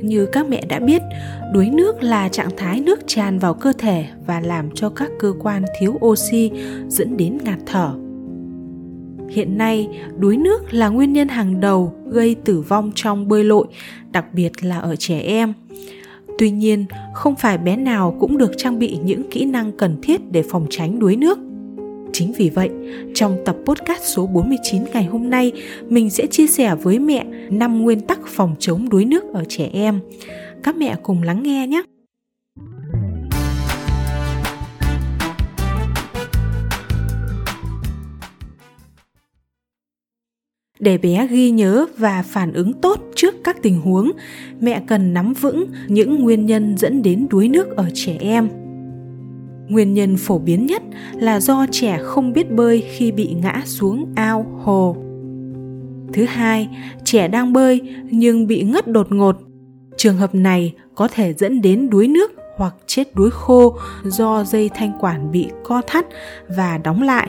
Như các mẹ đã biết, đuối nước là trạng thái nước tràn vào cơ thể và làm cho các cơ quan thiếu oxy dẫn đến ngạt thở. Hiện nay, đuối nước là nguyên nhân hàng đầu gây tử vong trong bơi lội, đặc biệt là ở trẻ em. Tuy nhiên, không phải bé nào cũng được trang bị những kỹ năng cần thiết để phòng tránh đuối nước. Chính vì vậy, trong tập podcast số 49 ngày hôm nay, mình sẽ chia sẻ với mẹ 5 nguyên tắc phòng chống đuối nước ở trẻ em. Các mẹ cùng lắng nghe nhé. để bé ghi nhớ và phản ứng tốt trước các tình huống mẹ cần nắm vững những nguyên nhân dẫn đến đuối nước ở trẻ em nguyên nhân phổ biến nhất là do trẻ không biết bơi khi bị ngã xuống ao, hồ. Thứ hai, trẻ đang bơi nhưng bị ngất đột ngột. Trường hợp này có thể dẫn đến đuối nước hoặc chết đuối khô do dây thanh quản bị co thắt và đóng lại.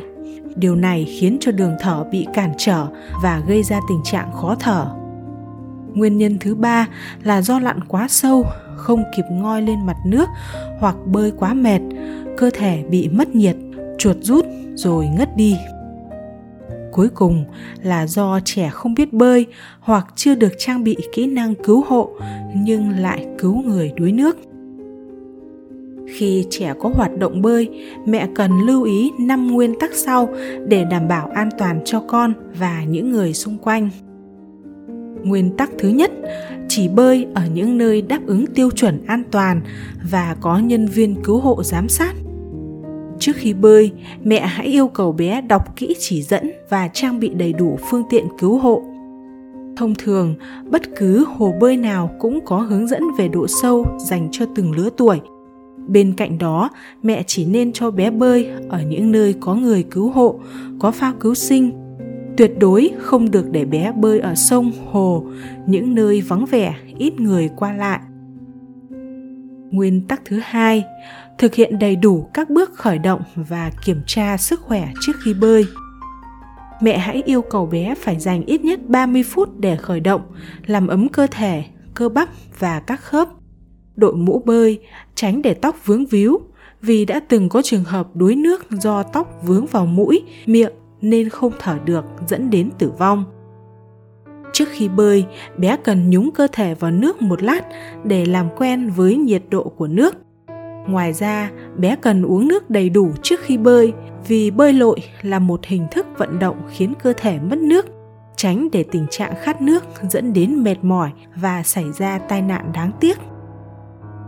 Điều này khiến cho đường thở bị cản trở và gây ra tình trạng khó thở. Nguyên nhân thứ ba là do lặn quá sâu không kịp ngoi lên mặt nước hoặc bơi quá mệt cơ thể bị mất nhiệt chuột rút rồi ngất đi cuối cùng là do trẻ không biết bơi hoặc chưa được trang bị kỹ năng cứu hộ nhưng lại cứu người đuối nước khi trẻ có hoạt động bơi, mẹ cần lưu ý 5 nguyên tắc sau để đảm bảo an toàn cho con và những người xung quanh. Nguyên tắc thứ nhất, chỉ bơi ở những nơi đáp ứng tiêu chuẩn an toàn và có nhân viên cứu hộ giám sát. Trước khi bơi, mẹ hãy yêu cầu bé đọc kỹ chỉ dẫn và trang bị đầy đủ phương tiện cứu hộ. Thông thường, bất cứ hồ bơi nào cũng có hướng dẫn về độ sâu dành cho từng lứa tuổi – bên cạnh đó mẹ chỉ nên cho bé bơi ở những nơi có người cứu hộ có phao cứu sinh tuyệt đối không được để bé bơi ở sông hồ những nơi vắng vẻ ít người qua lại. Nguyên tắc thứ hai thực hiện đầy đủ các bước khởi động và kiểm tra sức khỏe trước khi bơi. Mẹ hãy yêu cầu bé phải dành ít nhất 30 phút để khởi động, làm ấm cơ thể, cơ bắp và các khớp. Đội mũ bơi, tránh để tóc vướng víu, vì đã từng có trường hợp đuối nước do tóc vướng vào mũi, miệng nên không thở được dẫn đến tử vong. Trước khi bơi, bé cần nhúng cơ thể vào nước một lát để làm quen với nhiệt độ của nước. Ngoài ra, bé cần uống nước đầy đủ trước khi bơi vì bơi lội là một hình thức vận động khiến cơ thể mất nước, tránh để tình trạng khát nước dẫn đến mệt mỏi và xảy ra tai nạn đáng tiếc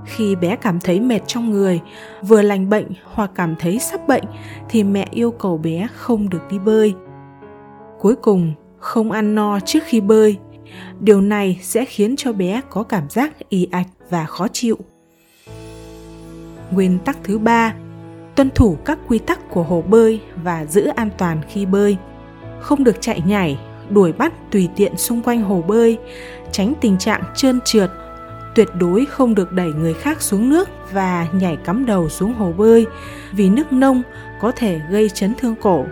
khi bé cảm thấy mệt trong người, vừa lành bệnh hoặc cảm thấy sắp bệnh, thì mẹ yêu cầu bé không được đi bơi. Cuối cùng, không ăn no trước khi bơi. Điều này sẽ khiến cho bé có cảm giác ì ạch và khó chịu. Nguyên tắc thứ ba, tuân thủ các quy tắc của hồ bơi và giữ an toàn khi bơi. Không được chạy nhảy, đuổi bắt tùy tiện xung quanh hồ bơi, tránh tình trạng trơn trượt tuyệt đối không được đẩy người khác xuống nước và nhảy cắm đầu xuống hồ bơi vì nước nông có thể gây chấn thương cổ.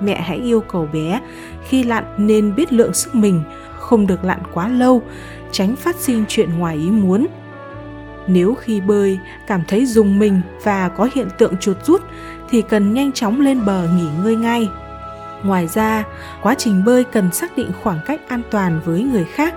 Mẹ hãy yêu cầu bé. Khi lặn nên biết lượng sức mình, không được lặn quá lâu, tránh phát sinh chuyện ngoài ý muốn. Nếu khi bơi cảm thấy dùng mình và có hiện tượng chuột rút thì cần nhanh chóng lên bờ nghỉ ngơi ngay. Ngoài ra, quá trình bơi cần xác định khoảng cách an toàn với người khác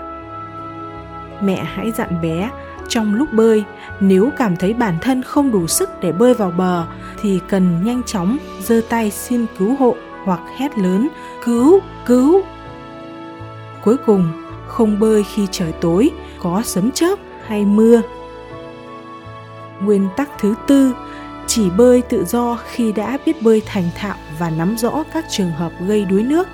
mẹ hãy dặn bé, trong lúc bơi, nếu cảm thấy bản thân không đủ sức để bơi vào bờ, thì cần nhanh chóng giơ tay xin cứu hộ hoặc hét lớn, cứu cứu! Cuối cùng, không bơi khi trời tối, có sấm chớp hay mưa. Nguyên tắc thứ tư, chỉ bơi tự do khi đã biết bơi thành thạo và nắm rõ các trường hợp gây đuối nước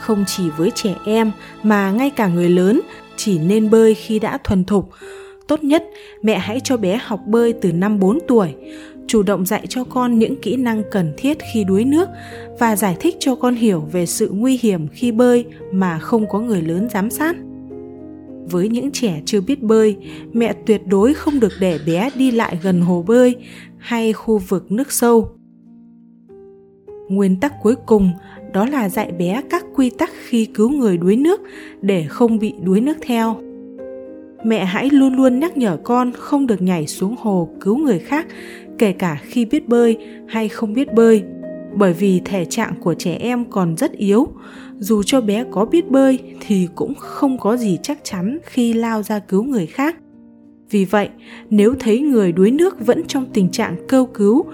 không chỉ với trẻ em mà ngay cả người lớn chỉ nên bơi khi đã thuần thục. Tốt nhất, mẹ hãy cho bé học bơi từ năm 4 tuổi, chủ động dạy cho con những kỹ năng cần thiết khi đuối nước và giải thích cho con hiểu về sự nguy hiểm khi bơi mà không có người lớn giám sát. Với những trẻ chưa biết bơi, mẹ tuyệt đối không được để bé đi lại gần hồ bơi hay khu vực nước sâu. Nguyên tắc cuối cùng đó là dạy bé các quy tắc khi cứu người đuối nước để không bị đuối nước theo. Mẹ hãy luôn luôn nhắc nhở con không được nhảy xuống hồ cứu người khác, kể cả khi biết bơi hay không biết bơi, bởi vì thể trạng của trẻ em còn rất yếu. Dù cho bé có biết bơi thì cũng không có gì chắc chắn khi lao ra cứu người khác vì vậy, nếu thấy người đuối nước vẫn trong tình trạng kêu cứu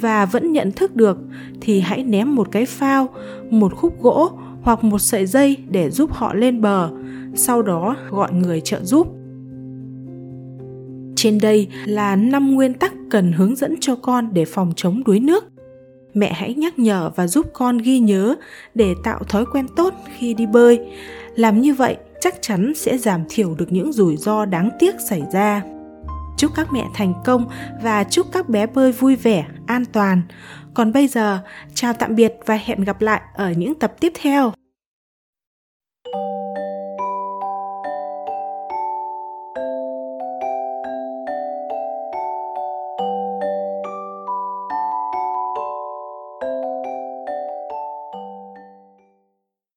và vẫn nhận thức được, thì hãy ném một cái phao, một khúc gỗ hoặc một sợi dây để giúp họ lên bờ, sau đó gọi người trợ giúp. Trên đây là năm nguyên tắc cần hướng dẫn cho con để phòng chống đuối nước. Mẹ hãy nhắc nhở và giúp con ghi nhớ để tạo thói quen tốt khi đi bơi. Làm như vậy chắc chắn sẽ giảm thiểu được những rủi ro đáng tiếc xảy ra. Chúc các mẹ thành công và chúc các bé bơi vui vẻ, an toàn. Còn bây giờ, chào tạm biệt và hẹn gặp lại ở những tập tiếp theo.